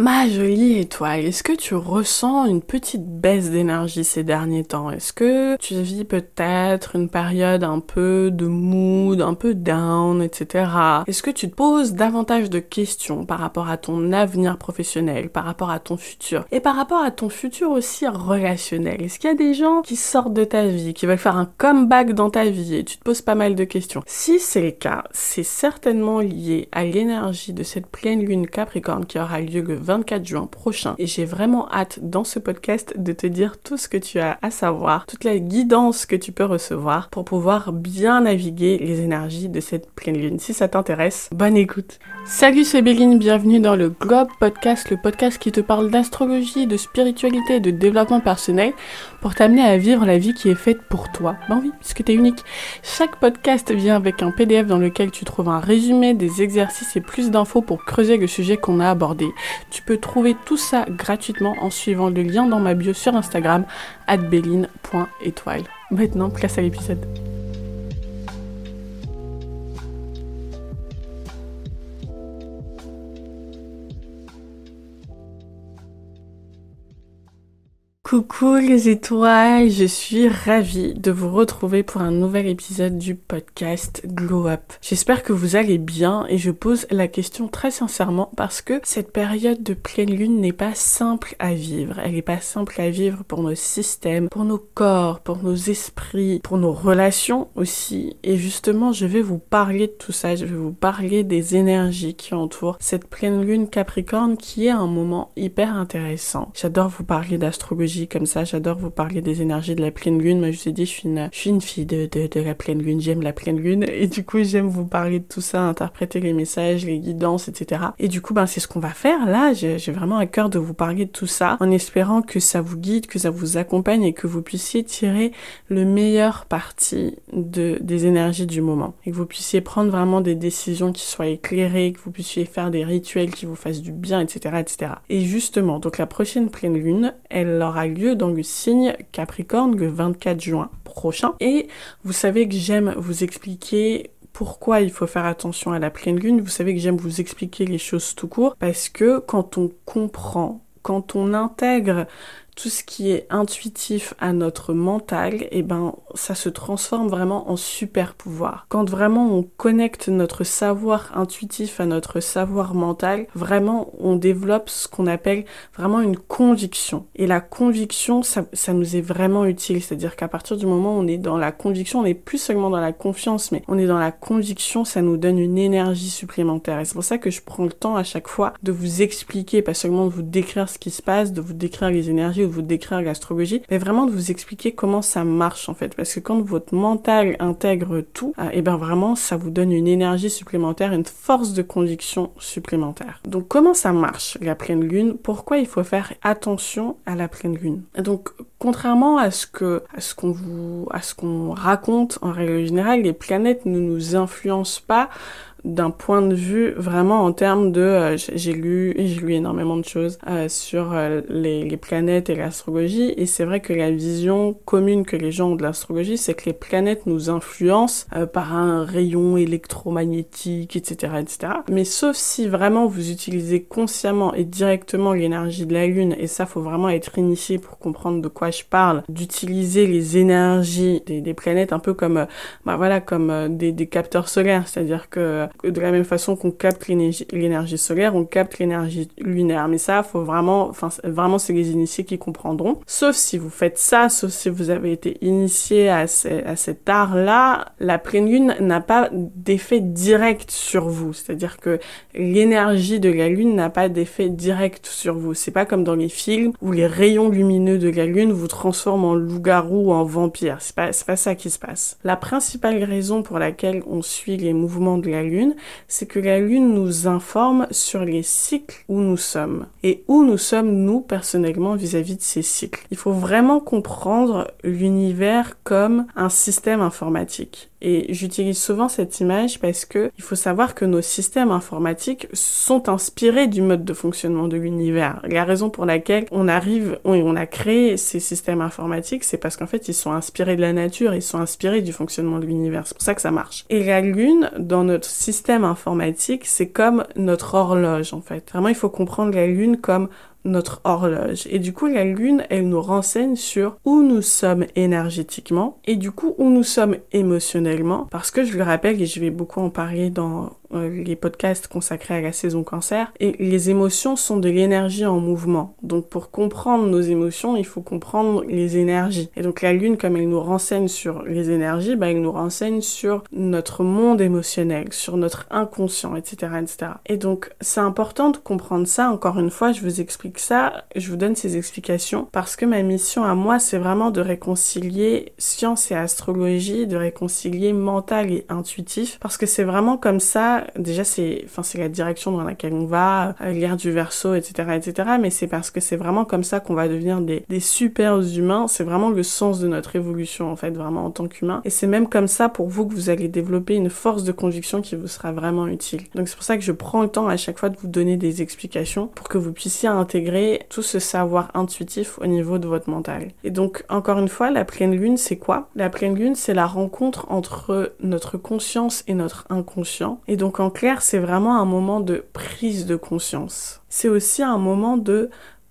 Ma jolie étoile, est-ce que tu ressens une petite baisse d'énergie ces derniers temps? Est-ce que tu vis peut-être une période un peu de mood, un peu down, etc. Est-ce que tu te poses davantage de questions par rapport à ton avenir professionnel, par rapport à ton futur? Et par rapport à ton futur aussi relationnel Est-ce qu'il y a des gens qui sortent de ta vie, qui veulent faire un comeback dans ta vie et tu te poses pas mal de questions? Si c'est le cas, c'est certainement lié à l'énergie de cette pleine lune Capricorne qui aura lieu le 24 juin prochain. Et j'ai vraiment hâte dans ce podcast de te dire tout ce que tu as à savoir, toute la guidance que tu peux recevoir pour pouvoir bien naviguer les énergies de cette pleine lune. Si ça t'intéresse, bonne écoute. Salut, c'est Béline, bienvenue dans le Globe Podcast, le podcast qui te parle d'astrologie, de spiritualité de développement personnel pour t'amener à vivre la vie qui est faite pour toi. Ben oui, puisque t'es unique. Chaque podcast vient avec un PDF dans lequel tu trouves un résumé des exercices et plus d'infos pour creuser le sujet qu'on a abordé. Tu peux trouver tout ça gratuitement en suivant le lien dans ma bio sur Instagram, atbeline.étoile. Maintenant, place à l'épisode. Coucou les étoiles, je suis ravie de vous retrouver pour un nouvel épisode du podcast Glow Up. J'espère que vous allez bien et je pose la question très sincèrement parce que cette période de pleine lune n'est pas simple à vivre. Elle n'est pas simple à vivre pour nos systèmes, pour nos corps, pour nos esprits, pour nos relations aussi. Et justement, je vais vous parler de tout ça, je vais vous parler des énergies qui entourent cette pleine lune Capricorne qui est un moment hyper intéressant. J'adore vous parler d'astrologie comme ça. J'adore vous parler des énergies de la pleine lune. Moi, je vous ai dit, je suis une, je suis une fille de, de, de la pleine lune. J'aime la pleine lune. Et du coup, j'aime vous parler de tout ça, interpréter les messages, les guidances, etc. Et du coup, ben, c'est ce qu'on va faire là. J'ai vraiment à cœur de vous parler de tout ça en espérant que ça vous guide, que ça vous accompagne et que vous puissiez tirer le meilleur parti de, des énergies du moment. Et que vous puissiez prendre vraiment des décisions qui soient éclairées, que vous puissiez faire des rituels qui vous fassent du bien, etc., etc. Et justement, donc la prochaine pleine lune, elle aura lieu dans le signe Capricorne le 24 juin prochain. Et vous savez que j'aime vous expliquer pourquoi il faut faire attention à la pleine lune. Vous savez que j'aime vous expliquer les choses tout court parce que quand on comprend, quand on intègre tout ce qui est intuitif à notre mental, et eh ben ça se transforme vraiment en super pouvoir. Quand vraiment on connecte notre savoir intuitif à notre savoir mental, vraiment on développe ce qu'on appelle vraiment une conviction. Et la conviction, ça, ça nous est vraiment utile. C'est-à-dire qu'à partir du moment où on est dans la conviction, on n'est plus seulement dans la confiance, mais on est dans la conviction, ça nous donne une énergie supplémentaire. Et c'est pour ça que je prends le temps à chaque fois de vous expliquer, pas seulement de vous décrire ce qui se passe, de vous décrire les énergies, vous décrire l'astrologie, mais vraiment de vous expliquer comment ça marche en fait. Parce que quand votre mental intègre tout, et euh, eh ben vraiment ça vous donne une énergie supplémentaire, une force de conviction supplémentaire. Donc comment ça marche la pleine lune? Pourquoi il faut faire attention à la pleine lune? Donc contrairement à ce que à ce qu'on vous à ce qu'on raconte en règle générale, les planètes ne nous influencent pas d'un point de vue vraiment en termes de euh, j'ai lu j'ai lu énormément de choses euh, sur euh, les, planètes et l'astrologie. Et c'est vrai que la vision commune que les gens ont de l'astrologie c'est que les planètes nous influencent par un rayon électromagnétique etc etc mais sauf si vraiment vous utilisez consciemment et directement l'énergie de la lune et ça faut vraiment être initié pour comprendre de quoi je parle d'utiliser les énergies des, des, planètes un peu comme bah voilà comme des, des capteurs solaires. C'est à dire que de la même façon qu'on capte l'énergie solaire, on capte l'énergie lunaire. Mais ça, faut vraiment, enfin, vraiment, c'est les initiés qui comprendront. Sauf si vous faites ça, sauf si vous avez été initié à, cet art-là, la pleine lune n'a pas d'effet direct sur vous. C'est-à-dire que l'énergie de la lune n'a pas d'effet direct sur vous. C'est pas comme dans les films où les rayons lumineux de la lune vous transforment en loup-garou ou en vampire. C'est pas, c'est pas ça qui se passe. La principale raison pour laquelle on suit les mouvements de la lune, c'est que la Lune nous informe sur les cycles où nous sommes et où nous sommes nous personnellement vis-à-vis de ces cycles. Il faut vraiment comprendre l'univers comme un système informatique. Et j'utilise souvent cette image parce que il faut savoir que nos systèmes informatiques sont inspirés du mode de fonctionnement de l'univers. La raison pour laquelle on arrive, on a créé ces systèmes informatiques, c'est parce qu'en fait ils sont inspirés de la nature, ils sont inspirés du fonctionnement de l'univers. C'est pour ça que ça marche. Et la Lune, dans notre système système informatique, c'est comme notre horloge en fait. Vraiment, il faut comprendre la Lune comme notre horloge. Et du coup, la Lune, elle nous renseigne sur où nous sommes énergétiquement et du coup où nous sommes émotionnellement. Parce que je le rappelle, et je vais beaucoup en parler dans les podcasts consacrés à la saison cancer, et les émotions sont de l'énergie en mouvement. Donc pour comprendre nos émotions, il faut comprendre les énergies. Et donc la Lune, comme elle nous renseigne sur les énergies, bah, elle nous renseigne sur notre monde émotionnel, sur notre inconscient, etc. etc. Et donc c'est important de comprendre ça. Encore une fois, je vous explique ça, je vous donne ces explications parce que ma mission à moi, c'est vraiment de réconcilier science et astrologie, de réconcilier mental et intuitif, parce que c'est vraiment comme ça, déjà c'est, enfin la direction dans laquelle on va, euh, l'ère du verso, etc., etc., mais c'est parce que c'est vraiment comme ça qu'on va devenir des, des super humains, c'est vraiment le sens de notre évolution, en fait, vraiment en tant qu'humain, et c'est même comme ça pour vous que vous allez développer une force de conviction qui vous sera vraiment utile. Donc c'est pour ça que je prends le temps à chaque fois de vous donner des explications pour que vous puissiez intégrer tout ce savoir intuitif au niveau de votre mental. Et donc, encore une fois, la pleine lune, c'est quoi? La pleine lune, c'est la rencontre entre notre conscience et notre inconscient. Et donc, en clair, c'est vraiment un moment de prise de conscience. C'est aussi un moment de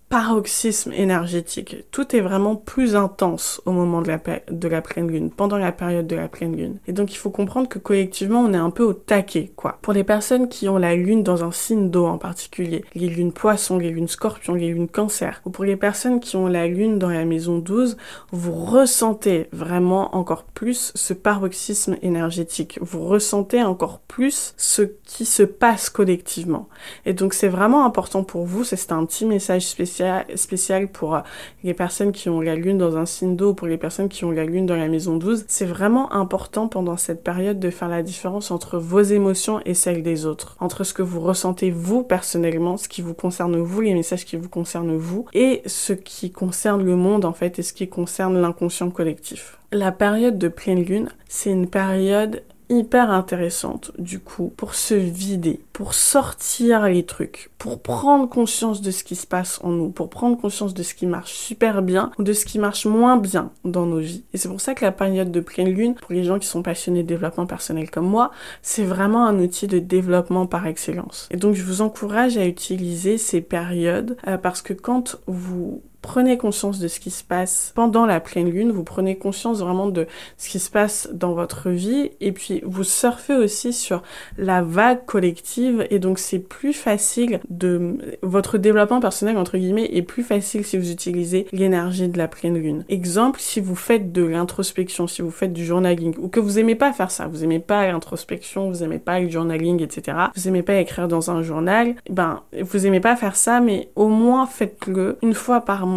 paroxysme énergétique. Tout est vraiment plus intense au moment de la, de la pleine lune, pendant la période de la pleine lune. Et donc il faut comprendre que collectivement on est un peu au taquet, quoi. Pour les personnes qui ont la lune dans un signe d'eau en particulier, les lunes poissons, les lunes scorpions, les lunes cancer, ou pour les personnes qui ont la lune dans la maison 12, vous ressentez vraiment encore plus ce paroxysme énergétique. Vous ressentez encore plus ce qui se passe collectivement. Et donc c'est vraiment important pour vous, c'est un petit message spécial spécial, pour euh, les personnes qui ont la lune dans un signe d'eau, pour les personnes qui ont la lune dans la maison 12. C'est vraiment important pendant cette période de faire la différence entre vos émotions et celles des autres, entre ce que vous ressentez vous personnellement, ce qui vous concerne vous, les messages qui vous concernent vous, et ce qui concerne le monde en fait, et ce qui concerne l'inconscient collectif. La période de pleine lune, c'est une période hyper intéressante du coup pour se vider, pour sortir les trucs, pour prendre conscience de ce qui se passe en nous, pour prendre conscience de ce qui marche super bien ou de ce qui marche moins bien dans nos vies. Et c'est pour ça que la période de pleine lune, pour les gens qui sont passionnés de développement personnel comme moi, c'est vraiment un outil de développement par excellence. Et donc je vous encourage à utiliser ces périodes euh, parce que quand vous prenez conscience de ce qui se passe pendant la pleine lune, vous prenez conscience vraiment de ce qui se passe dans votre vie et puis vous surfez aussi sur la vague collective et donc c'est plus facile de votre développement personnel entre guillemets est plus facile si vous utilisez l'énergie de la pleine lune. Exemple, si vous faites de l'introspection, si vous faites du journaling ou que vous aimez pas faire ça, vous aimez pas l'introspection, vous aimez pas le journaling, etc. Vous aimez pas écrire dans un journal, ben vous aimez pas faire ça, mais au moins faites-le une fois par mois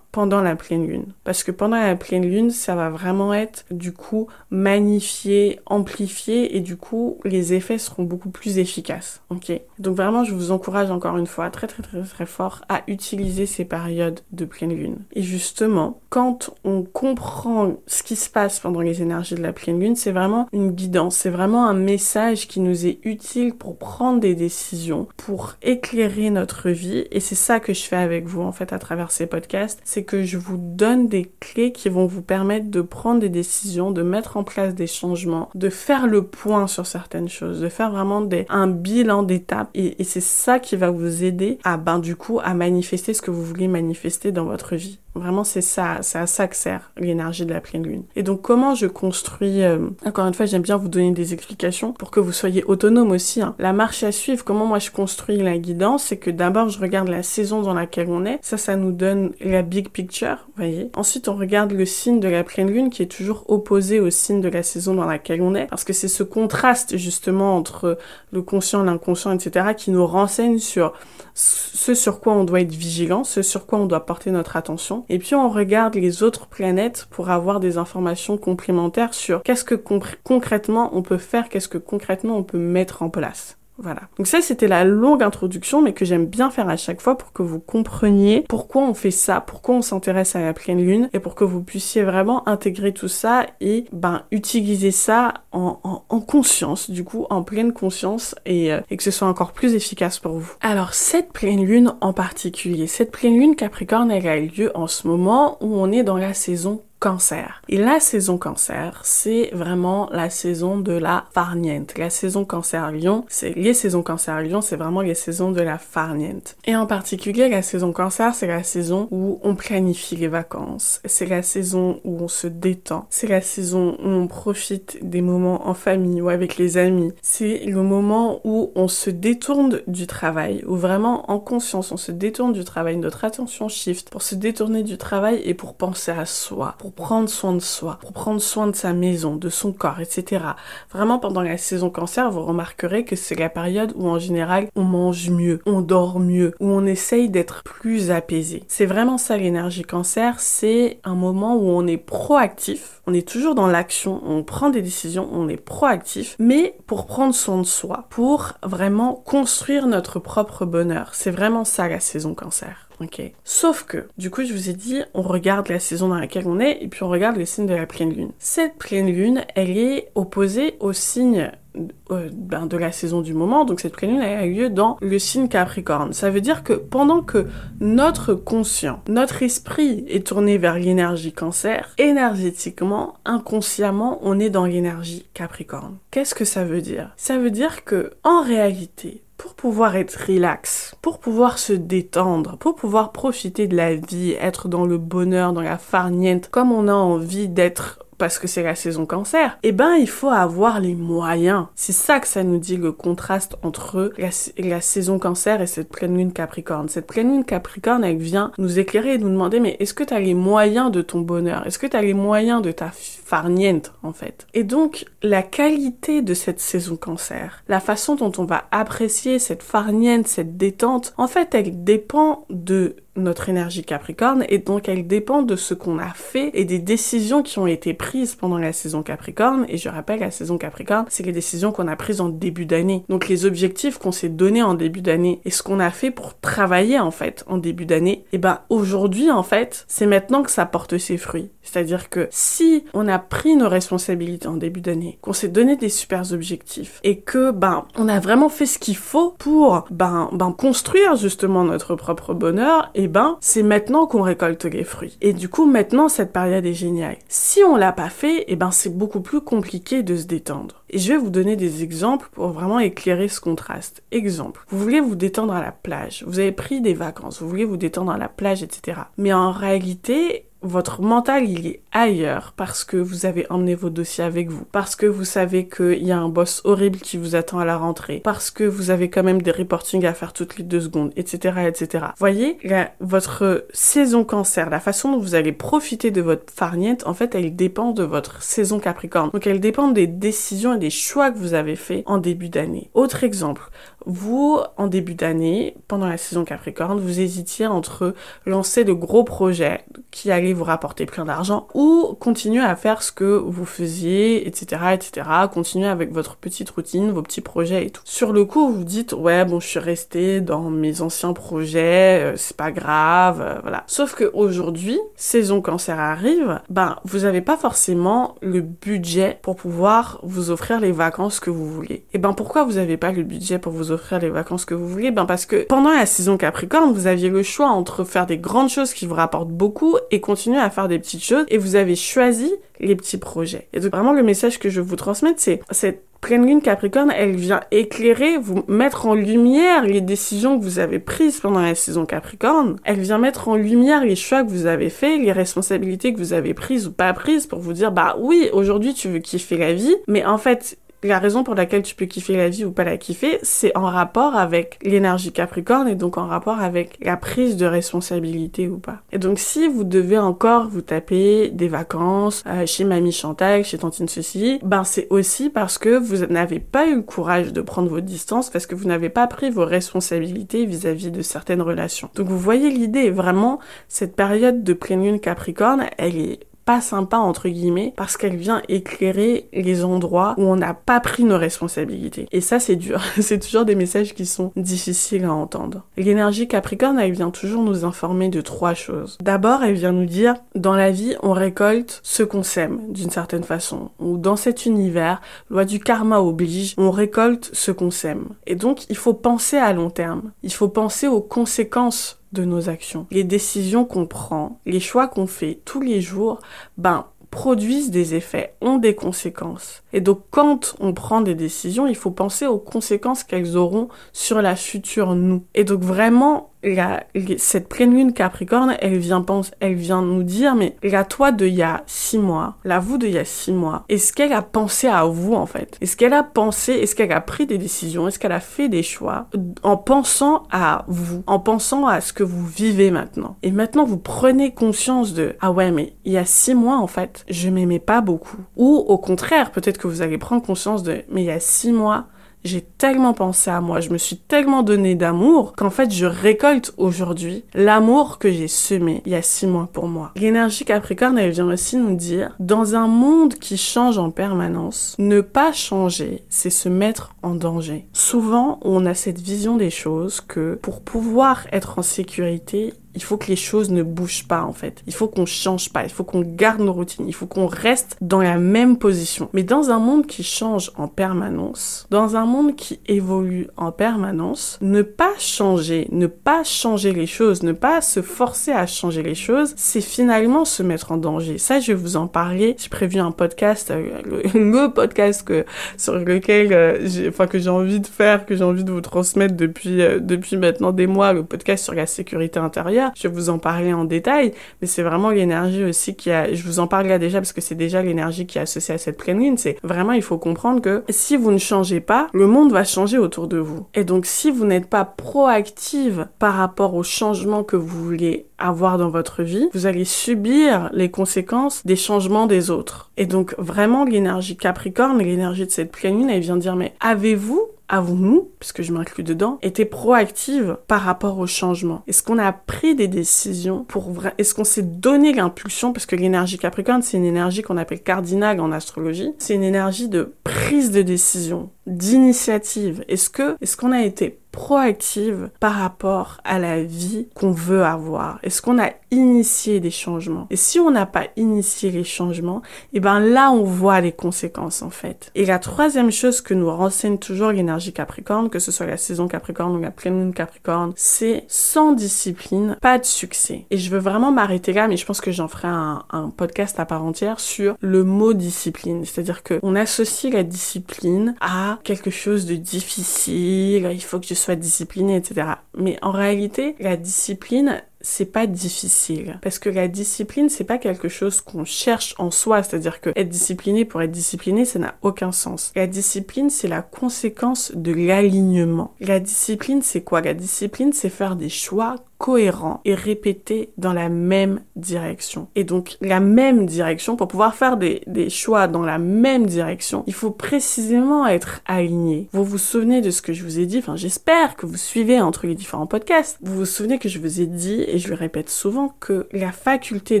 pendant la pleine lune. Parce que pendant la pleine lune, ça va vraiment être du coup magnifié, amplifié et du coup les effets seront beaucoup plus efficaces. Ok Donc vraiment, je vous encourage encore une fois très très très très fort à utiliser ces périodes de pleine lune. Et justement, quand on comprend ce qui se passe pendant les énergies de la pleine lune, c'est vraiment une guidance, c'est vraiment un message qui nous est utile pour prendre des décisions, pour éclairer notre vie et c'est ça que je fais avec vous en fait à travers ces podcasts, c'est que je vous donne des clés qui vont vous permettre de prendre des décisions, de mettre en place des changements, de faire le point sur certaines choses, de faire vraiment un bilan d'étapes. Et, et c'est ça qui va vous aider à, ben, du coup, à manifester ce que vous voulez manifester dans votre vie. Vraiment, c'est ça, c'est à ça que sert l'énergie de la pleine lune. Et donc, comment je construis, euh, encore une fois, j'aime bien vous donner des explications pour que vous soyez autonome aussi. Hein. La marche à suivre, comment moi je construis la guidance, c'est que d'abord, je regarde la saison dans laquelle on est. Ça, ça nous donne la big picture, voyez. Ensuite, on regarde le signe de la pleine lune qui est toujours opposé au signe de la saison dans laquelle on est. Parce que c'est ce contraste, justement, entre le conscient, l'inconscient, etc., qui nous renseigne sur ce sur quoi on doit être vigilant, ce sur quoi on doit porter notre attention. Et puis on regarde les autres planètes pour avoir des informations complémentaires sur qu'est-ce que concrètement on peut faire, qu'est-ce que concrètement on peut mettre en place. Voilà. Donc ça, c'était la longue introduction, mais que j'aime bien faire à chaque fois pour que vous compreniez pourquoi on fait ça, pourquoi on s'intéresse à la pleine lune, et pour que vous puissiez vraiment intégrer tout ça et ben utiliser ça en, en, conscience, du coup, en pleine conscience, et, euh, et que ce soit encore plus efficace pour vous. Alors cette pleine lune en particulier, cette pleine lune Capricorne, elle a lieu en ce moment où on est dans la saison cancer. Et la saison cancer, c'est vraiment la saison de la farniente. La saison cancer lion, c'est les saisons cancer lion, c'est vraiment les saisons de la farniente. Et en particulier, la saison cancer, c'est la saison où on planifie les vacances. C'est la saison où on se détend. C'est la saison où on profite des moments en famille ou avec les amis. C'est le moment où on se détourne du travail, où vraiment en conscience, on se détourne du travail, notre attention shift pour se détourner du travail et pour penser à soi, prendre soin de soi, pour prendre soin de sa maison, de son corps, etc. Vraiment, pendant la saison cancer, vous remarquerez que c'est la période où en général on mange mieux, on dort mieux, où on essaye d'être plus apaisé. C'est vraiment ça l'énergie cancer, c'est un moment où on est proactif, on est toujours dans l'action, on prend des décisions, on est proactif, mais pour prendre soin de soi, pour vraiment construire notre propre bonheur. C'est vraiment ça la saison cancer. Ok. Sauf que, du coup, je vous ai dit, on regarde la saison dans laquelle on est et puis on regarde les signes de la pleine lune. Cette pleine lune, elle est opposée au signe de la saison du moment, donc cette lune a lieu dans le signe Capricorne. Ça veut dire que pendant que notre conscient, notre esprit est tourné vers l'énergie Cancer, énergétiquement, inconsciemment, on est dans l'énergie Capricorne. Qu'est-ce que ça veut dire? Ça veut dire que en réalité, pour pouvoir être relax, pour pouvoir se détendre, pour pouvoir profiter de la vie, être dans le bonheur, dans la farniente, comme on a envie d'être parce que c'est la saison cancer, eh ben il faut avoir les moyens. C'est ça que ça nous dit le contraste entre la, saison cancer et cette pleine lune capricorne. Cette pleine lune capricorne, elle vient nous éclairer et nous demander mais est-ce que tu as les moyens de ton bonheur? Est-ce que tu as les moyens de ta farniente en fait? Et donc la qualité de cette saison cancer, la façon dont on va apprécier cette farniente, cette détente, en fait elle dépend de notre énergie Capricorne et donc elle dépend de ce qu'on a fait et des décisions qui ont été prises pendant la saison Capricorne. Et je rappelle la saison Capricorne c'est les décisions qu'on a prises en début d'année. Donc les objectifs qu'on s'est donnés en début d'année et ce qu'on a fait pour travailler en fait en début d'année et ben aujourd'hui en fait c'est maintenant que ça porte ses fruits. C'est-à-dire que si on a pris nos responsabilités en début d'année qu'on s'est donné des super objectifs et que ben on a vraiment fait ce qu'il faut pour ben ben construire justement notre propre bonheur et ben, c'est maintenant qu'on récolte les fruits. Et du coup, maintenant, cette période est géniale. Si on l'a pas fait, eh ben, c'est beaucoup plus compliqué de se détendre. Et je vais vous donner des exemples pour vraiment éclairer ce contraste. Exemple, vous voulez vous détendre à la plage, vous avez pris des vacances, vous voulez vous détendre à la plage, etc. Mais en réalité, votre mental il est ailleurs parce que vous avez emmené vos dossiers avec vous, parce que vous savez qu'il y a un boss horrible qui vous attend à la rentrée, parce que vous avez quand même des reportings à faire toutes les deux secondes, etc., etc. Voyez, votre saison cancer, la façon dont vous allez profiter de votre farniente, en fait, elle dépend de votre saison capricorne. Donc, elle dépend des décisions et des choix que vous avez fait en début d'année. Autre exemple, vous, en début d'année, pendant la saison Capricorne, vous hésitiez entre lancer de gros projets qui allaient vous rapporter plein d'argent ou continuer à faire ce que vous faisiez, etc., etc., continuer avec votre petite routine, vos petits projets et tout. Sur le coup, vous dites, ouais, bon, je suis restée dans mes anciens projets, euh, c'est pas grave, euh, voilà. Sauf que aujourd'hui, saison cancer arrive, ben, vous avez pas forcément le budget pour pouvoir vous offrir les vacances que vous voulez. Et ben, pourquoi vous avez pas le budget pour vous offrir les vacances que vous voulez Ben parce que pendant la saison Capricorne, vous aviez le choix entre faire des grandes choses qui vous rapportent beaucoup et continuer à faire des petites choses et vous avez choisi les petits projets. Et donc vraiment le message que je vous transmettre, c'est cette pleine lune Capricorne, elle vient éclairer, vous mettre en lumière les décisions que vous avez prises pendant la saison Capricorne. Elle vient mettre en lumière les choix que vous avez faits, les responsabilités que vous avez prises ou pas prises pour vous dire, bah oui, aujourd'hui tu veux kiffer la vie, mais en fait, la raison pour laquelle tu peux kiffer la vie ou pas la kiffer, c'est en rapport avec l'énergie Capricorne et donc en rapport avec la prise de responsabilité ou pas. Et donc si vous devez encore vous taper des vacances euh, chez Mamie Chantal, chez Tantine Ceci, ben c'est aussi parce que vous n'avez pas eu le courage de prendre vos distances, parce que vous n'avez pas pris vos responsabilités vis-à-vis -vis de certaines relations. Donc vous voyez l'idée, vraiment, cette période de pleine lune Capricorne, elle est pas sympa entre guillemets parce qu'elle vient éclairer les endroits où on n'a pas pris nos responsabilités. Et ça c'est dur, c'est toujours des messages qui sont difficiles à entendre. L'énergie Capricorne, elle vient toujours nous informer de trois choses. D'abord, elle vient nous dire dans la vie, on récolte ce qu'on sème d'une certaine façon. Ou dans cet univers, loi du karma oblige, on récolte ce qu'on sème. Et donc, il faut penser à long terme. Il faut penser aux conséquences de nos actions. Les décisions qu'on prend, les choix qu'on fait tous les jours, ben, produisent des effets, ont des conséquences. Et donc quand on prend des décisions, il faut penser aux conséquences qu'elles auront sur la future nous. Et donc vraiment, la, cette pleine lune Capricorne, elle vient, pense, elle vient nous dire, mais la toi de il y a six mois, la vous de il y a six mois, est-ce qu'elle a pensé à vous en fait? Est-ce qu'elle a pensé, est-ce qu'elle a pris des décisions, est-ce qu'elle a fait des choix? En pensant à vous, en pensant à ce que vous vivez maintenant. Et maintenant, vous prenez conscience de, ah ouais, mais il y a six mois en fait, je m'aimais pas beaucoup. Ou au contraire, peut-être que vous allez prendre conscience de, mais il y a six mois, j'ai tellement pensé à moi, je me suis tellement donné d'amour qu'en fait je récolte aujourd'hui l'amour que j'ai semé il y a six mois pour moi. L'énergie Capricorne, elle vient aussi nous dire, dans un monde qui change en permanence, ne pas changer, c'est se mettre en danger. Souvent, on a cette vision des choses que pour pouvoir être en sécurité, il faut que les choses ne bougent pas en fait. Il faut qu'on change pas, il faut qu'on garde nos routines, il faut qu'on reste dans la même position. Mais dans un monde qui change en permanence, dans un monde qui évolue en permanence, ne pas changer, ne pas changer les choses, ne pas se forcer à changer les choses, c'est finalement se mettre en danger. Ça, je vais vous en parler. J'ai prévu un podcast, euh, le, podcast que sur lequel euh, enfin que j'ai envie de faire, que j'ai envie de vous transmettre depuis euh, depuis maintenant des mois, le podcast sur la sécurité intérieure je vais vous en parler en détail, mais c'est vraiment l'énergie aussi qui a, je vous en parle là déjà parce que c'est déjà l'énergie qui est associée à cette pleine lune. C'est vraiment, il faut comprendre que si vous ne changez pas, le monde va changer autour de vous. Et donc, si vous n'êtes pas proactive par rapport au changement que vous voulez avoir dans votre vie, vous allez subir les conséquences des changements des autres. Et donc, vraiment, l'énergie Capricorne, l'énergie de cette pleine lune, elle vient dire, mais avez-vous avons-nous, puisque je m'inclus dedans, été proactive par rapport au changement Est-ce qu'on a pris des décisions pour vrai Est-ce qu'on s'est donné l'impulsion Parce que l'énergie Capricorne, c'est une énergie qu'on appelle cardinale en astrologie. C'est une énergie de prise de décision, d'initiative. Est-ce que, est-ce qu'on a été proactive par rapport à la vie qu'on veut avoir? Est-ce qu'on a initié des changements? Et si on n'a pas initié les changements, et eh ben là on voit les conséquences en fait. Et la troisième chose que nous renseigne toujours l'énergie Capricorne, que ce soit la saison Capricorne ou la pleine lune Capricorne, c'est sans discipline, pas de succès. Et je veux vraiment m'arrêter là, mais je pense que j'en ferai un, podcast à part entière sur le mot discipline. C'est-à-dire que on associe la discipline à quelque chose de difficile, il faut que je soit discipliné, etc. Mais en réalité, la discipline, c'est pas difficile. Parce que la discipline c'est pas quelque chose qu'on cherche en soi. C'est-à-dire que être discipliné pour être discipliné ça n'a aucun sens. La discipline c'est la conséquence de l'alignement. La discipline c'est quoi? La discipline c'est faire des choix cohérents et répétés dans la même direction. Et donc la même direction pour pouvoir faire des, des choix dans la même direction il faut précisément être aligné. Vous vous souvenez de ce que je vous ai dit? Enfin j'espère que vous suivez entre les différents podcasts. Vous vous souvenez que je vous ai dit et je le répète souvent, que la faculté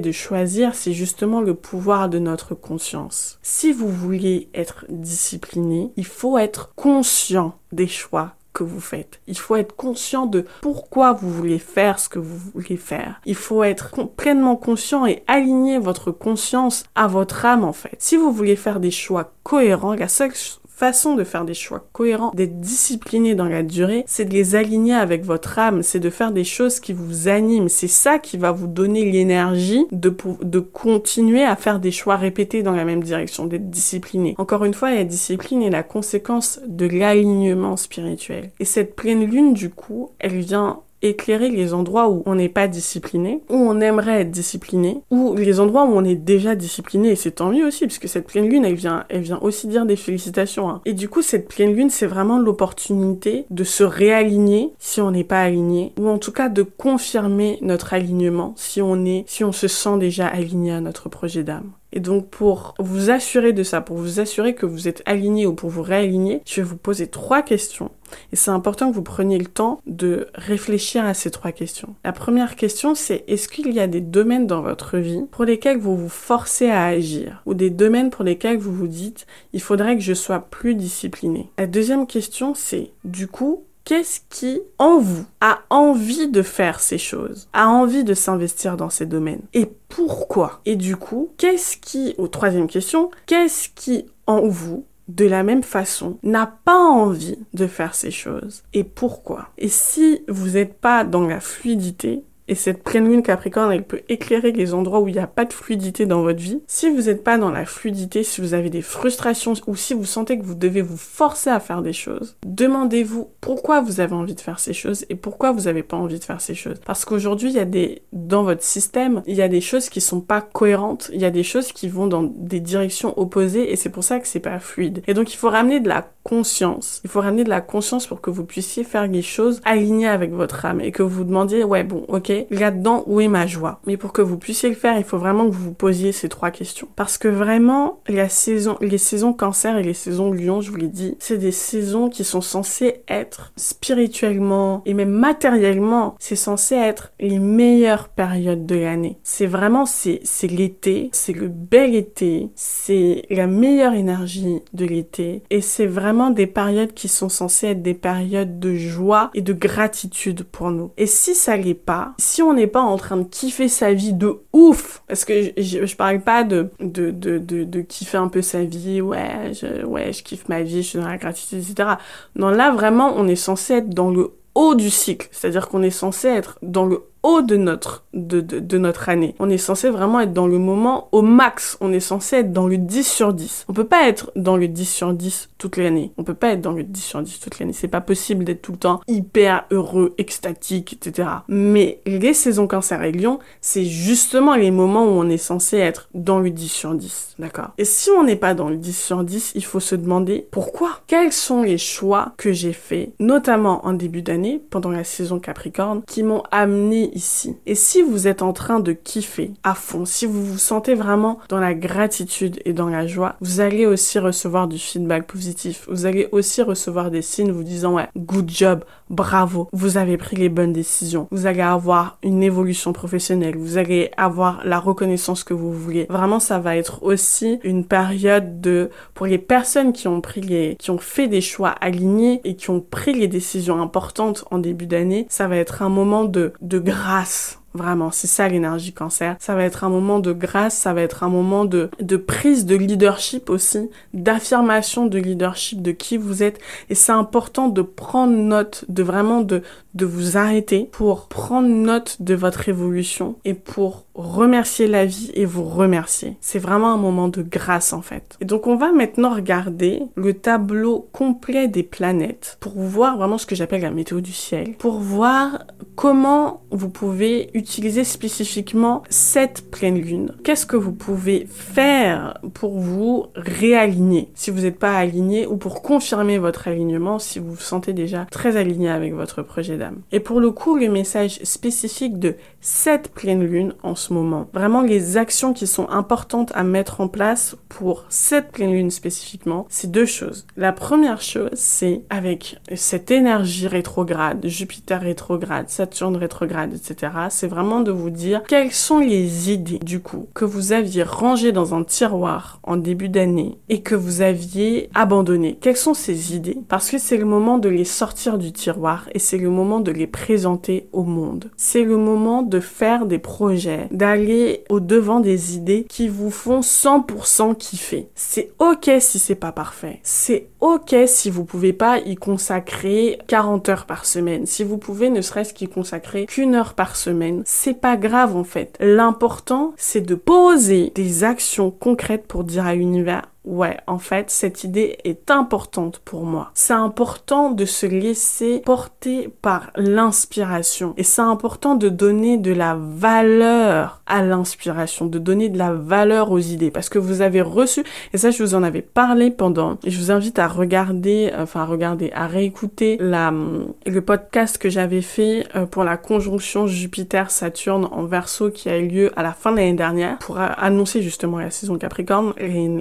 de choisir, c'est justement le pouvoir de notre conscience. Si vous voulez être discipliné, il faut être conscient des choix que vous faites. Il faut être conscient de pourquoi vous voulez faire ce que vous voulez faire. Il faut être pleinement conscient et aligner votre conscience à votre âme en fait. Si vous voulez faire des choix cohérents, la seule façon de faire des choix cohérents, d'être discipliné dans la durée, c'est de les aligner avec votre âme, c'est de faire des choses qui vous animent. C'est ça qui va vous donner l'énergie de, de continuer à faire des choix répétés dans la même direction, d'être discipliné. Encore une fois, la discipline est la conséquence de l'alignement spirituel. Et cette pleine lune, du coup, elle vient éclairer les endroits où on n'est pas discipliné, où on aimerait être discipliné, ou les endroits où on est déjà discipliné, et c'est tant mieux aussi, puisque cette pleine lune, elle vient, elle vient aussi dire des félicitations. Hein. Et du coup, cette pleine lune, c'est vraiment l'opportunité de se réaligner si on n'est pas aligné, ou en tout cas de confirmer notre alignement si on est, si on se sent déjà aligné à notre projet d'âme. Et donc pour vous assurer de ça, pour vous assurer que vous êtes aligné ou pour vous réaligner, je vais vous poser trois questions. Et c'est important que vous preniez le temps de réfléchir à ces trois questions. La première question, c'est est-ce qu'il y a des domaines dans votre vie pour lesquels vous vous forcez à agir ou des domaines pour lesquels vous vous dites il faudrait que je sois plus discipliné? La deuxième question, c'est du coup, qu'est-ce qui, en vous, a envie de faire ces choses, a envie de s'investir dans ces domaines? Et pourquoi? Et du coup, qu'est-ce qui, aux troisième question, qu'est-ce qui, en vous, de la même façon, n'a pas envie de faire ces choses? Et pourquoi? Et si vous n'êtes pas dans la fluidité, et cette pleine lune Capricorne, elle peut éclairer les endroits où il n'y a pas de fluidité dans votre vie. Si vous n'êtes pas dans la fluidité, si vous avez des frustrations ou si vous sentez que vous devez vous forcer à faire des choses, demandez-vous pourquoi vous avez envie de faire ces choses et pourquoi vous n'avez pas envie de faire ces choses. Parce qu'aujourd'hui, il y a des, dans votre système, il y a des choses qui sont pas cohérentes, il y a des choses qui vont dans des directions opposées et c'est pour ça que c'est pas fluide. Et donc, il faut ramener de la conscience. Il faut ramener de la conscience pour que vous puissiez faire les choses alignées avec votre âme et que vous vous demandiez, ouais, bon, ok, là-dedans, où est ma joie? Mais pour que vous puissiez le faire, il faut vraiment que vous vous posiez ces trois questions. Parce que vraiment, les saisons cancer et les saisons lion, je vous l'ai dit, c'est des saisons qui sont censées être spirituellement et même matériellement, c'est censé être les meilleures périodes de l'année. C'est vraiment, c'est l'été, c'est le bel été, c'est la meilleure énergie de l'été et c'est vraiment des périodes qui sont censées être des périodes de joie et de gratitude pour nous. Et si ça l'est pas, si on n'est pas en train de kiffer sa vie de ouf, parce que je, parle pas de de, de, de, de, kiffer un peu sa vie, ouais, je, ouais, je kiffe ma vie, je suis dans la gratitude, etc. Non, là, vraiment, on est censé être dans le haut du cycle. C'est-à-dire qu'on est censé être dans le haut de notre, de, de, notre année. On est censé vraiment être dans le moment au max. On est censé être dans le 10 sur 10. On peut pas être dans le 10 sur 10 toute l'année. On peut pas être dans le 10 sur 10 toute l'année. C'est pas possible d'être tout le temps hyper heureux, extatique, etc. Mais les saisons cancer et lion, c'est justement les moments où on est censé être dans le 10 sur 10. D'accord? Et si on n'est pas dans le 10 sur 10, il faut se demander pourquoi? Quels sont les choix que j'ai faits, notamment en début d'année, pendant la saison Capricorne, qui m'ont amené ici. Et si vous êtes en train de kiffer à fond, si vous vous sentez vraiment dans la gratitude et dans la joie, vous allez aussi recevoir du feedback positif. Vous allez aussi recevoir des signes vous disant ouais, good job, bravo, vous avez pris les bonnes décisions. Vous allez avoir une évolution professionnelle, vous allez avoir la reconnaissance que vous voulez. Vraiment, ça va être aussi une période de pour les personnes qui ont pris les qui ont fait des choix alignés et qui ont pris les décisions importantes en début d'année, ça va être un moment de de grâce Vraiment, c'est ça l'énergie cancer. Ça va être un moment de grâce, ça va être un moment de, de prise de leadership aussi, d'affirmation de leadership de qui vous êtes. Et c'est important de prendre note, de vraiment de, de vous arrêter pour prendre note de votre évolution et pour remercier la vie et vous remercier. C'est vraiment un moment de grâce en fait. Et donc on va maintenant regarder le tableau complet des planètes pour voir vraiment ce que j'appelle la météo du ciel, pour voir comment vous pouvez utiliser spécifiquement cette pleine lune. Qu'est-ce que vous pouvez faire pour vous réaligner? Si vous n'êtes pas aligné ou pour confirmer votre alignement si vous vous sentez déjà très aligné avec votre projet et pour le coup, le message spécifique de cette pleine lune en ce moment, vraiment les actions qui sont importantes à mettre en place pour cette pleine lune spécifiquement, c'est deux choses. La première chose, c'est avec cette énergie rétrograde, Jupiter rétrograde, Saturne rétrograde, etc., c'est vraiment de vous dire quelles sont les idées du coup que vous aviez rangées dans un tiroir en début d'année et que vous aviez abandonnées. Quelles sont ces idées? Parce que c'est le moment de les sortir du tiroir et c'est le moment de les présenter au monde. C'est le moment de faire des projets, d'aller au devant des idées qui vous font 100% kiffer. C'est ok si c'est pas parfait. C'est ok si vous pouvez pas y consacrer 40 heures par semaine. Si vous pouvez ne serait-ce qu'y consacrer qu'une heure par semaine, c'est pas grave en fait. L'important, c'est de poser des actions concrètes pour dire à l'univers ouais, en fait, cette idée est importante pour moi. C'est important de se laisser porter par l'inspiration. Et c'est important de donner de la valeur à l'inspiration, de donner de la valeur aux idées. Parce que vous avez reçu, et ça, je vous en avais parlé pendant, et je vous invite à regarder, enfin, à regarder, à réécouter la, le podcast que j'avais fait euh, pour la conjonction Jupiter-Saturne en verso qui a eu lieu à la fin de l'année dernière pour annoncer justement la saison Capricorne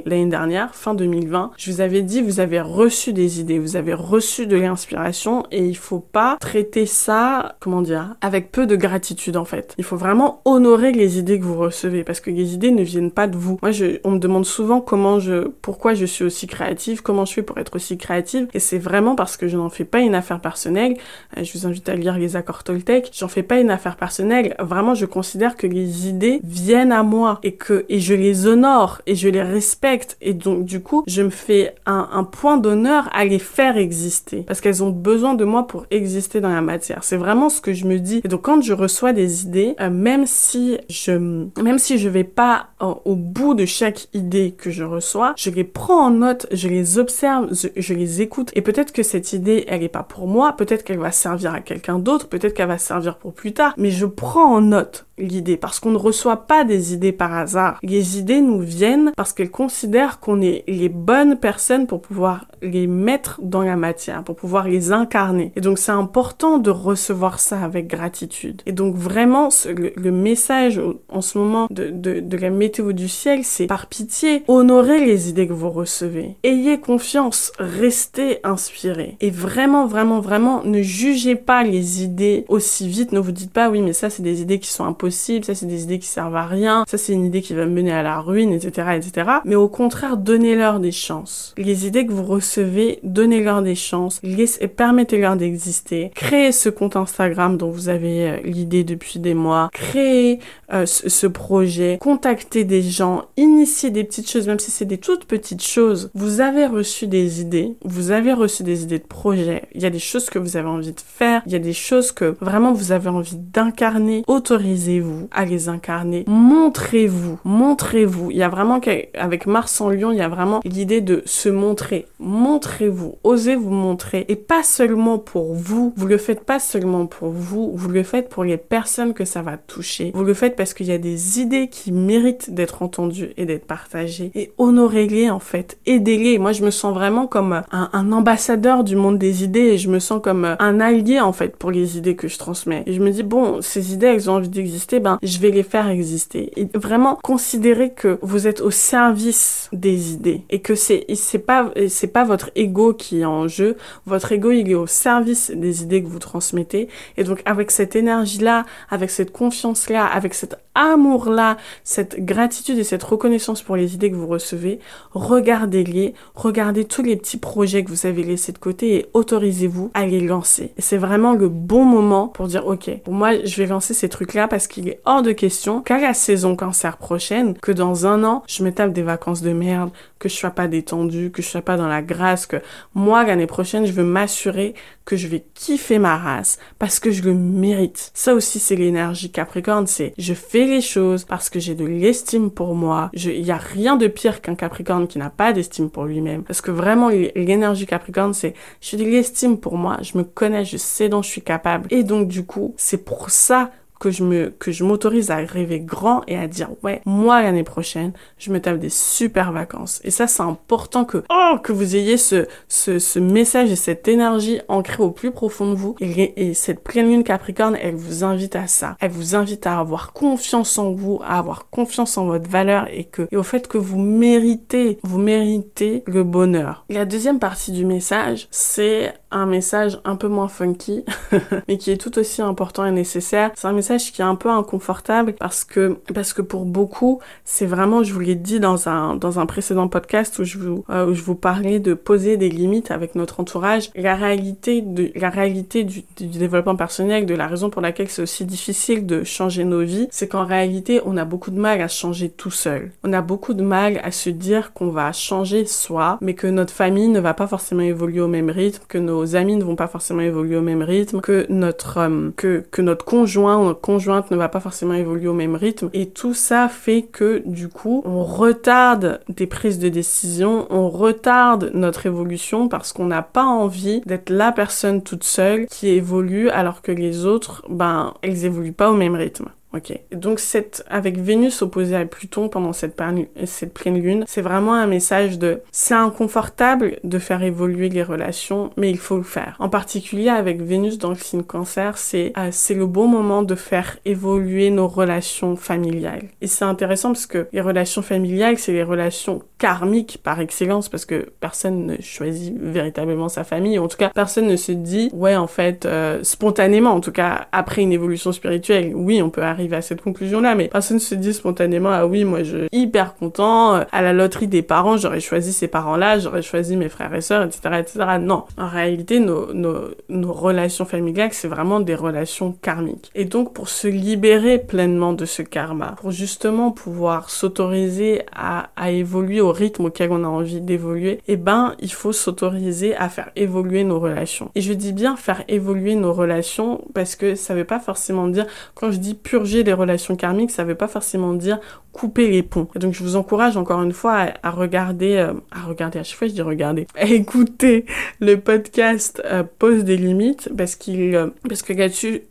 l'année dernière fin 2020, je vous avais dit, vous avez reçu des idées, vous avez reçu de l'inspiration et il faut pas traiter ça, comment dire, avec peu de gratitude en fait. Il faut vraiment honorer les idées que vous recevez parce que les idées ne viennent pas de vous. Moi, je, on me demande souvent comment je, pourquoi je suis aussi créative, comment je fais pour être aussi créative et c'est vraiment parce que je n'en fais pas une affaire personnelle. Euh, je vous invite à lire les accords Toltec. J'en fais pas une affaire personnelle. Vraiment, je considère que les idées viennent à moi et que, et je les honore et je les respecte et donc du coup, je me fais un, un point d'honneur à les faire exister parce qu'elles ont besoin de moi pour exister dans la matière. C'est vraiment ce que je me dis. Et donc quand je reçois des idées, euh, même si je même si je vais pas au bout de chaque idée que je reçois, je les prends en note, je les observe, je, les écoute et peut-être que cette idée elle est pas pour moi, peut-être qu'elle va servir à quelqu'un d'autre, peut-être qu'elle va servir pour plus tard, mais je prends en note l'idée parce qu'on ne reçoit pas des idées par hasard. Les idées nous viennent parce qu'elles considèrent qu'on est les bonnes personnes pour pouvoir les mettre dans la matière, pour pouvoir les incarner. Et donc c'est important de recevoir ça avec gratitude. Et donc vraiment, le, message en ce moment de, de, de la météo du ciel, c'est par pitié, honorez les idées que vous recevez. Ayez confiance, restez inspiré. Et vraiment, vraiment, vraiment, ne jugez pas les idées aussi vite. Ne vous dites pas, oui, mais ça, c'est des idées qui sont impossibles, ça, c'est des idées qui servent à rien, ça, c'est une idée qui va mener à la ruine, etc., etc. Mais au contraire, donnez-leur des chances. Les idées que vous recevez, donnez-leur des chances, et permettez-leur d'exister. Créez ce compte Instagram dont vous avez euh, l'idée depuis des mois. Créez euh, ce, projet. Contactez des gens. Initiez des petites choses, même si c'est des toutes petites choses. Vous avez reçu des idées. Vous avez reçu des idées de projet. Il y a des choses que vous avez envie de faire. Il y a des choses que vraiment vous avez envie d'incarner. Autorisez-vous à les incarner. Montrez-vous. Montrez-vous. Il y a vraiment qu'avec Mars en Lion, il y a vraiment l'idée de se montrer. Montrez-vous. Osez vous montrer. Et pas seulement pour vous. Vous le faites pas seulement pour vous. Vous le faites pour les personnes que ça va toucher. Vous le faites parce qu'il y a des idées qui méritent d'être entendues et d'être partagées. Et honorez-les en fait. Aidez-les. Moi, je me sens vraiment comme un, un, ambassadeur du monde des idées et je me sens comme un allié en fait pour les idées que je transmets. Et je me dis, bon, ces idées, elles ont envie d'exister, ben, je vais les faire exister. Et vraiment, considérez que vous êtes au service des idées et que c'est, c'est pas, c'est pas votre ego qui est en jeu. Votre ego, il est au service des idées que vous transmettez. Et donc, avec cette énergie-là, avec cette confiance-là, avec cette amour-là, cette gratitude et cette reconnaissance pour les idées que vous recevez, regardez-les, regardez tous les petits projets que vous avez laissés de côté et autorisez-vous à les lancer. C'est vraiment le bon moment pour dire, ok, pour moi, je vais lancer ces trucs-là parce qu'il est hors de question qu'à la saison cancer prochaine, que dans un an, je me tape des vacances de merde, que je sois pas détendue, que je sois pas dans la grâce, que moi, l'année prochaine, je veux m'assurer que je vais kiffer ma race parce que je le mérite. Ça aussi, c'est l'énergie Capricorne, c'est je fais les choses parce que j'ai de l'estime pour moi. Il y a rien de pire qu'un Capricorne qui n'a pas d'estime pour lui-même. Parce que vraiment, l'énergie Capricorne, c'est j'ai de l'estime pour moi, je me connais, je sais dont je suis capable. Et donc, du coup, c'est pour ça que je me que je m'autorise à rêver grand et à dire ouais moi l'année prochaine je me tape des super vacances. Et ça c'est important que oh que vous ayez ce ce, ce message et cette énergie ancrée au plus profond de vous. Et, et cette pleine lune Capricorne elle vous invite à ça. Elle vous invite à avoir confiance en vous à avoir confiance en votre valeur et que et au fait que vous méritez vous méritez le bonheur. La deuxième partie du message c'est un message un peu moins funky, mais qui est tout aussi important et nécessaire. C'est un message qui est un peu inconfortable parce que, parce que pour beaucoup, c'est vraiment, je vous l'ai dit dans un, dans un précédent podcast où je vous, euh, où je vous parlais de poser des limites avec notre entourage. La réalité de, la réalité du, du développement personnel, de la raison pour laquelle c'est aussi difficile de changer nos vies, c'est qu'en réalité, on a beaucoup de mal à changer tout seul. On a beaucoup de mal à se dire qu'on va changer soi, mais que notre famille ne va pas forcément évoluer au même rythme, que nos nos amis ne vont pas forcément évoluer au même rythme, que notre euh, que, que notre conjoint ou notre conjointe ne va pas forcément évoluer au même rythme. Et tout ça fait que du coup, on retarde des prises de décision, on retarde notre évolution parce qu'on n'a pas envie d'être la personne toute seule qui évolue alors que les autres, ben, elles évoluent pas au même rythme. Ok. Donc cette, avec Vénus opposée à Pluton pendant cette, cette pleine lune, c'est vraiment un message de c'est inconfortable de faire évoluer les relations, mais il faut le faire. En particulier avec Vénus dans le signe cancer, c'est euh, c'est le bon moment de faire évoluer nos relations familiales. Et c'est intéressant parce que les relations familiales, c'est les relations karmiques par excellence parce que personne ne choisit véritablement sa famille. En tout cas, personne ne se dit ouais en fait euh, spontanément, en tout cas après une évolution spirituelle, oui on peut arriver arriver à cette conclusion-là, mais personne se dit spontanément, ah oui, moi, je suis hyper content, euh, à la loterie des parents, j'aurais choisi ces parents-là, j'aurais choisi mes frères et sœurs, etc., etc. Non. En réalité, nos, nos, nos relations familiales, c'est vraiment des relations karmiques. Et donc, pour se libérer pleinement de ce karma, pour justement pouvoir s'autoriser à, à évoluer au rythme auquel on a envie d'évoluer, eh ben, il faut s'autoriser à faire évoluer nos relations. Et je dis bien faire évoluer nos relations parce que ça veut pas forcément dire, quand je dis les relations karmiques, ça veut pas forcément dire couper les ponts. Et donc je vous encourage encore une fois à, regarder, euh, à regarder, à chaque fois je dis regarder, à écouter le podcast euh, Pose des limites parce qu'il, euh, parce que là-dessus,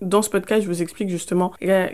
dans ce podcast, je vous explique justement la,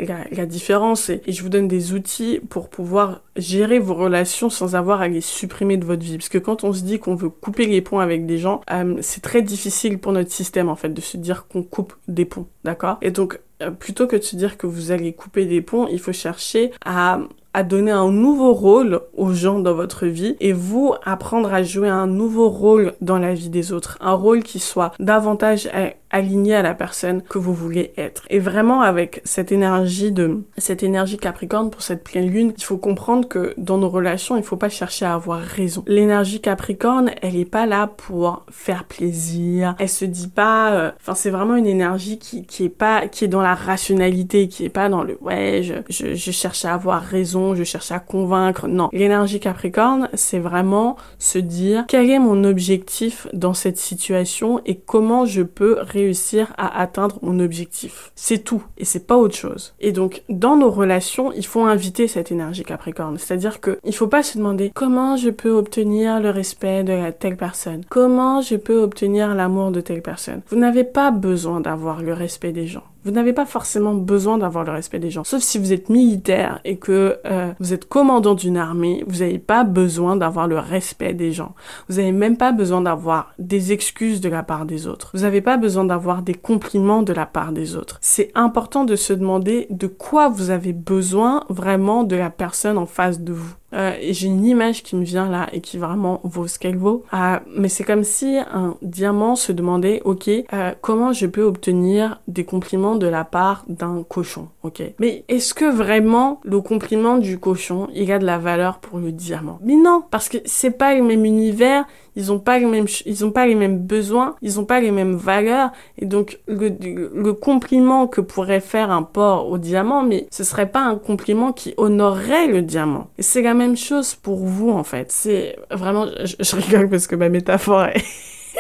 différence et, je vous donne des outils pour pouvoir gérer vos relations sans avoir à les supprimer de votre vie. Parce que quand on se dit qu'on veut couper les ponts avec des gens, c'est très difficile pour notre système en fait de se dire qu'on coupe des ponts, d'accord? Et donc plutôt que de se dire que vous allez couper des ponts, il faut chercher à à donner un nouveau rôle aux gens dans votre vie et vous apprendre à jouer un nouveau rôle dans la vie des autres. Un rôle qui soit davantage aligné à la personne que vous voulez être. Et vraiment avec cette énergie de, cette énergie capricorne pour cette pleine lune, il faut comprendre que dans nos relations, il faut pas chercher à avoir raison. L'énergie capricorne, elle est pas là pour faire plaisir. Elle se dit pas, euh, enfin, c'est vraiment une énergie qui, qui est pas, qui est dans la rationalité, qui est pas dans le, ouais, je, je cherche à avoir raison, je cherche à convaincre. Non. L'énergie capricorne, c'est vraiment se dire, quel est mon objectif dans cette situation et comment je peux réussir à atteindre mon objectif? C'est tout et c'est pas autre chose. Et donc dans nos relations, il faut inviter cette énergie Capricorne, c'est-à-dire que il faut pas se demander comment je peux obtenir le respect de telle personne, comment je peux obtenir l'amour de telle personne. Vous n'avez pas besoin d'avoir le respect des gens. Vous n'avez pas forcément besoin d'avoir le respect des gens. Sauf si vous êtes militaire et que euh, vous êtes commandant d'une armée, vous n'avez pas besoin d'avoir le respect des gens. Vous n'avez même pas besoin d'avoir des excuses de la part des autres. Vous n'avez pas besoin d'avoir des compliments de la part des autres. C'est important de se demander de quoi vous avez besoin vraiment de la personne en face de vous. Euh, j'ai une image qui me vient là et qui vraiment vaut ce qu'elle vaut. Euh, mais c'est comme si un diamant se demandait, ok, euh, comment je peux obtenir des compliments de la part d'un cochon, ok? Mais est-ce que vraiment le compliment du cochon, il a de la valeur pour le diamant? Mais non, parce que c'est pas le même univers, ils ont pas les mêmes ils ont pas les mêmes besoins, ils ont pas les mêmes valeurs et donc le, le compliment que pourrait faire un porc au diamant mais ce serait pas un compliment qui honorerait le diamant. Et c'est la même chose pour vous en fait. C'est vraiment je, je, rigole parce que ma métaphore est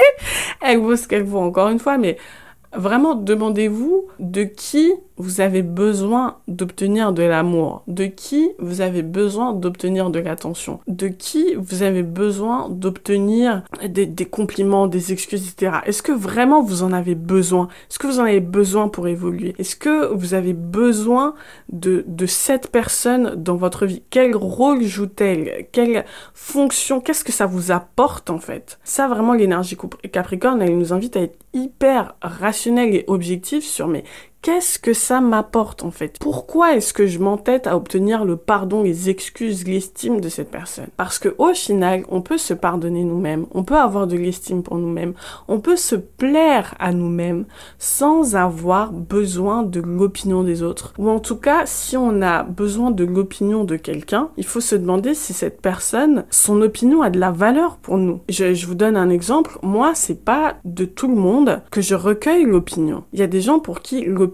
elle vaut ce qu'elle vaut encore une fois mais vraiment demandez-vous de qui vous avez besoin d'obtenir de l'amour, de qui vous avez besoin d'obtenir de l'attention, de qui vous avez besoin d'obtenir des, compliments, des excuses, etc. Est-ce que vraiment vous en avez besoin? Est-ce que vous en avez besoin pour évoluer? Est-ce que vous avez besoin de, de cette personne dans votre vie? Quel rôle joue-t-elle? Quelle fonction? Qu'est-ce que ça vous apporte en fait? Ça vraiment l'énergie Capricorne, elle nous invite à être hyper rationnel et objectif sur mais qu'est-ce que ça m'apporte en fait? Pourquoi est-ce que je m'entête à obtenir le pardon, les excuses, l'estime de cette personne? Parce que au final, on peut se pardonner nous-mêmes, on peut avoir de l'estime pour nous-mêmes, on peut se plaire à nous-mêmes sans avoir besoin de l'opinion des autres. Ou en tout cas, si on a besoin de l'opinion de quelqu'un, il faut se demander si cette personne, son opinion a de la valeur pour nous. Je, je vous donne un exemple. Moi, c'est pas de tout le monde que je recueille l'opinion. Il y a des gens pour qui l'opinion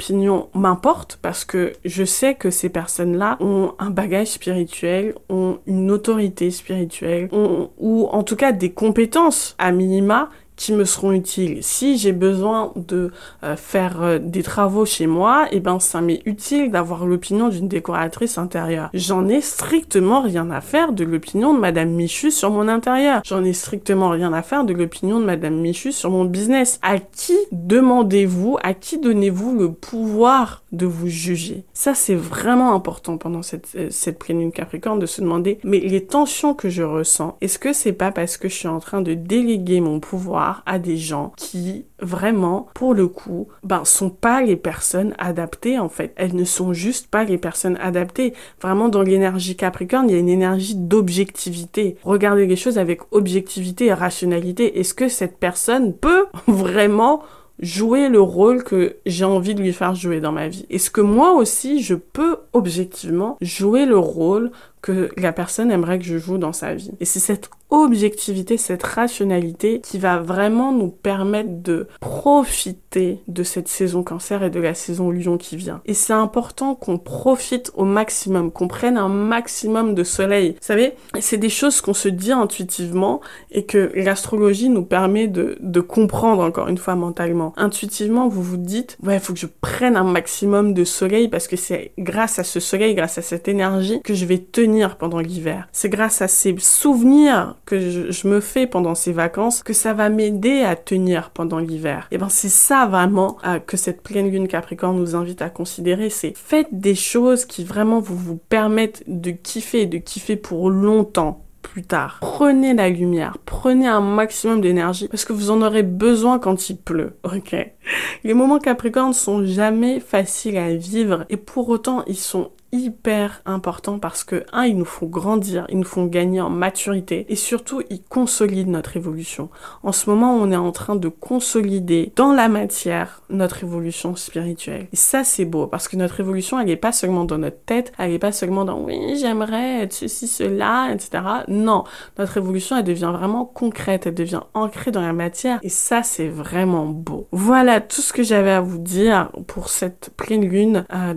m'importe parce que je sais que ces personnes-là ont un bagage spirituel, ont une autorité spirituelle, ont, ou en tout cas des compétences à minima qui me seront utiles. Si j'ai besoin de euh, faire euh, des travaux chez moi, et eh ben ça m'est utile d'avoir l'opinion d'une décoratrice intérieure. J'en ai strictement rien à faire de l'opinion de Madame Michu sur mon intérieur. J'en ai strictement rien à faire de l'opinion de Madame Michu sur mon business. À qui demandez-vous, à qui donnez-vous le pouvoir de vous juger? Ça c'est vraiment important pendant cette, euh, cette pleine Capricorne de se demander, mais les tensions que je ressens, est-ce que c'est pas parce que je suis en train de déléguer mon pouvoir à des gens qui vraiment, pour le coup, ben, sont pas les personnes adaptées, en fait. Elles ne sont juste pas les personnes adaptées. Vraiment, dans l'énergie Capricorne, il y a une énergie d'objectivité. Regardez les choses avec objectivité et rationalité. Est-ce que cette personne peut vraiment jouer le rôle que j'ai envie de lui faire jouer dans ma vie? Est-ce que moi aussi, je peux objectivement jouer le rôle que la personne aimerait que je joue dans sa vie? Et c'est cette objectivité, cette rationalité qui va vraiment nous permettre de profiter de cette saison cancer et de la saison lion qui vient. Et c'est important qu'on profite au maximum, qu'on prenne un maximum de soleil. Vous savez, c'est des choses qu'on se dit intuitivement et que l'astrologie nous permet de, de comprendre encore une fois mentalement. Intuitivement, vous vous dites, ouais, il faut que je prenne un maximum de soleil parce que c'est grâce à ce soleil, grâce à cette énergie que je vais tenir pendant l'hiver. C'est grâce à ces souvenirs que je, me fais pendant ces vacances que ça va m'aider à tenir pendant l'hiver. Et ben c'est ça vraiment euh, que cette pleine lune Capricorne nous invite à considérer, c'est faites des choses qui vraiment vous vous permettent de kiffer, de kiffer pour longtemps plus tard. Prenez la lumière, prenez un maximum d'énergie parce que vous en aurez besoin quand il pleut, ok? Les moments Capricorne sont jamais faciles à vivre et pour autant ils sont hyper important parce que, un, ils nous font grandir, ils nous font gagner en maturité et surtout, ils consolident notre évolution. En ce moment, on est en train de consolider dans la matière notre évolution spirituelle. Et ça, c'est beau parce que notre évolution, elle n'est pas seulement dans notre tête, elle n'est pas seulement dans oui, j'aimerais être ceci, cela, etc. Non, notre évolution, elle devient vraiment concrète, elle devient ancrée dans la matière et ça, c'est vraiment beau. Voilà tout ce que j'avais à vous dire pour cette pleine lune euh,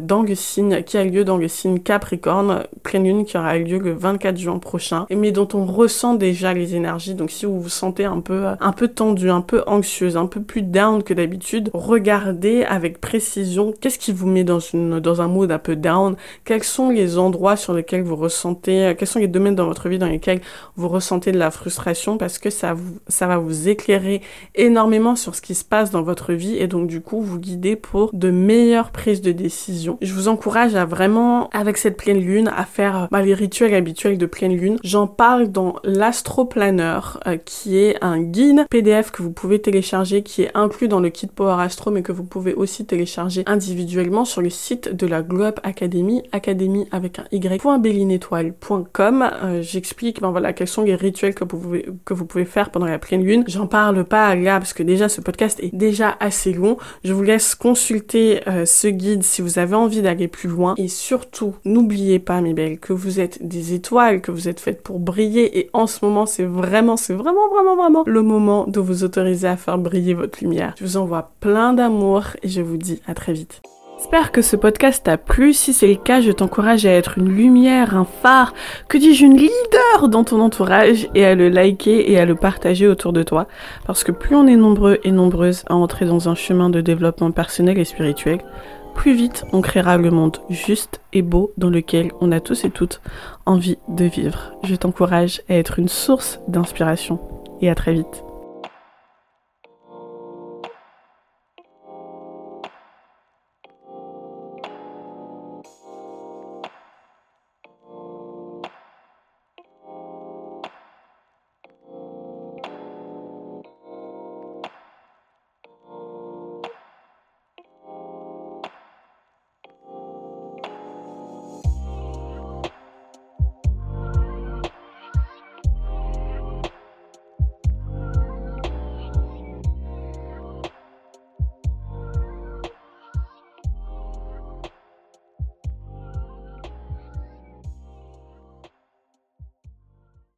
qui a lieu dans signe Capricorne, pleine lune qui aura lieu le 24 juin prochain, mais dont on ressent déjà les énergies. Donc si vous vous sentez un peu, un peu tendu, un peu anxieuse, un peu plus down que d'habitude, regardez avec précision qu'est-ce qui vous met dans, une, dans un mood un peu down, quels sont les endroits sur lesquels vous ressentez, quels sont les domaines dans votre vie dans lesquels vous ressentez de la frustration? Parce que ça, vous, ça va vous éclairer énormément sur ce qui se passe dans votre vie et donc du coup vous guider pour de meilleures prises de décision. Je vous encourage à vraiment avec cette pleine lune à faire bah, les rituels habituels de pleine lune. J'en parle dans l'astroplaneur euh, qui est un guide PDF que vous pouvez télécharger qui est inclus dans le kit Power Astro mais que vous pouvez aussi télécharger individuellement sur le site de la Globe Academy, académie avec un y.bellinétoile.com. Euh, j'explique ben voilà quels sont les rituels que vous pouvez que vous pouvez faire pendant la pleine lune. J'en parle pas là parce que déjà ce podcast est déjà assez long. Je vous laisse consulter euh, ce guide si vous avez envie d'aller plus loin et surtout surtout, n'oubliez pas, mes belles, que vous êtes des étoiles, que vous êtes faites pour briller. Et en ce moment, c'est vraiment, c'est vraiment, vraiment, vraiment le moment de vous autoriser à faire briller votre lumière. Je vous envoie plein d'amour et je vous dis à très vite. J'espère que ce podcast t'a plu. Si c'est le cas, je t'encourage à être une lumière, un phare, que dis-je, une leader dans ton entourage et à le liker et à le partager autour de toi. Parce que plus on est nombreux et nombreuses à entrer dans un chemin de développement personnel et spirituel, plus vite on créera le monde juste et beau dans lequel on a tous et toutes envie de vivre. Je t'encourage à être une source d'inspiration et à très vite.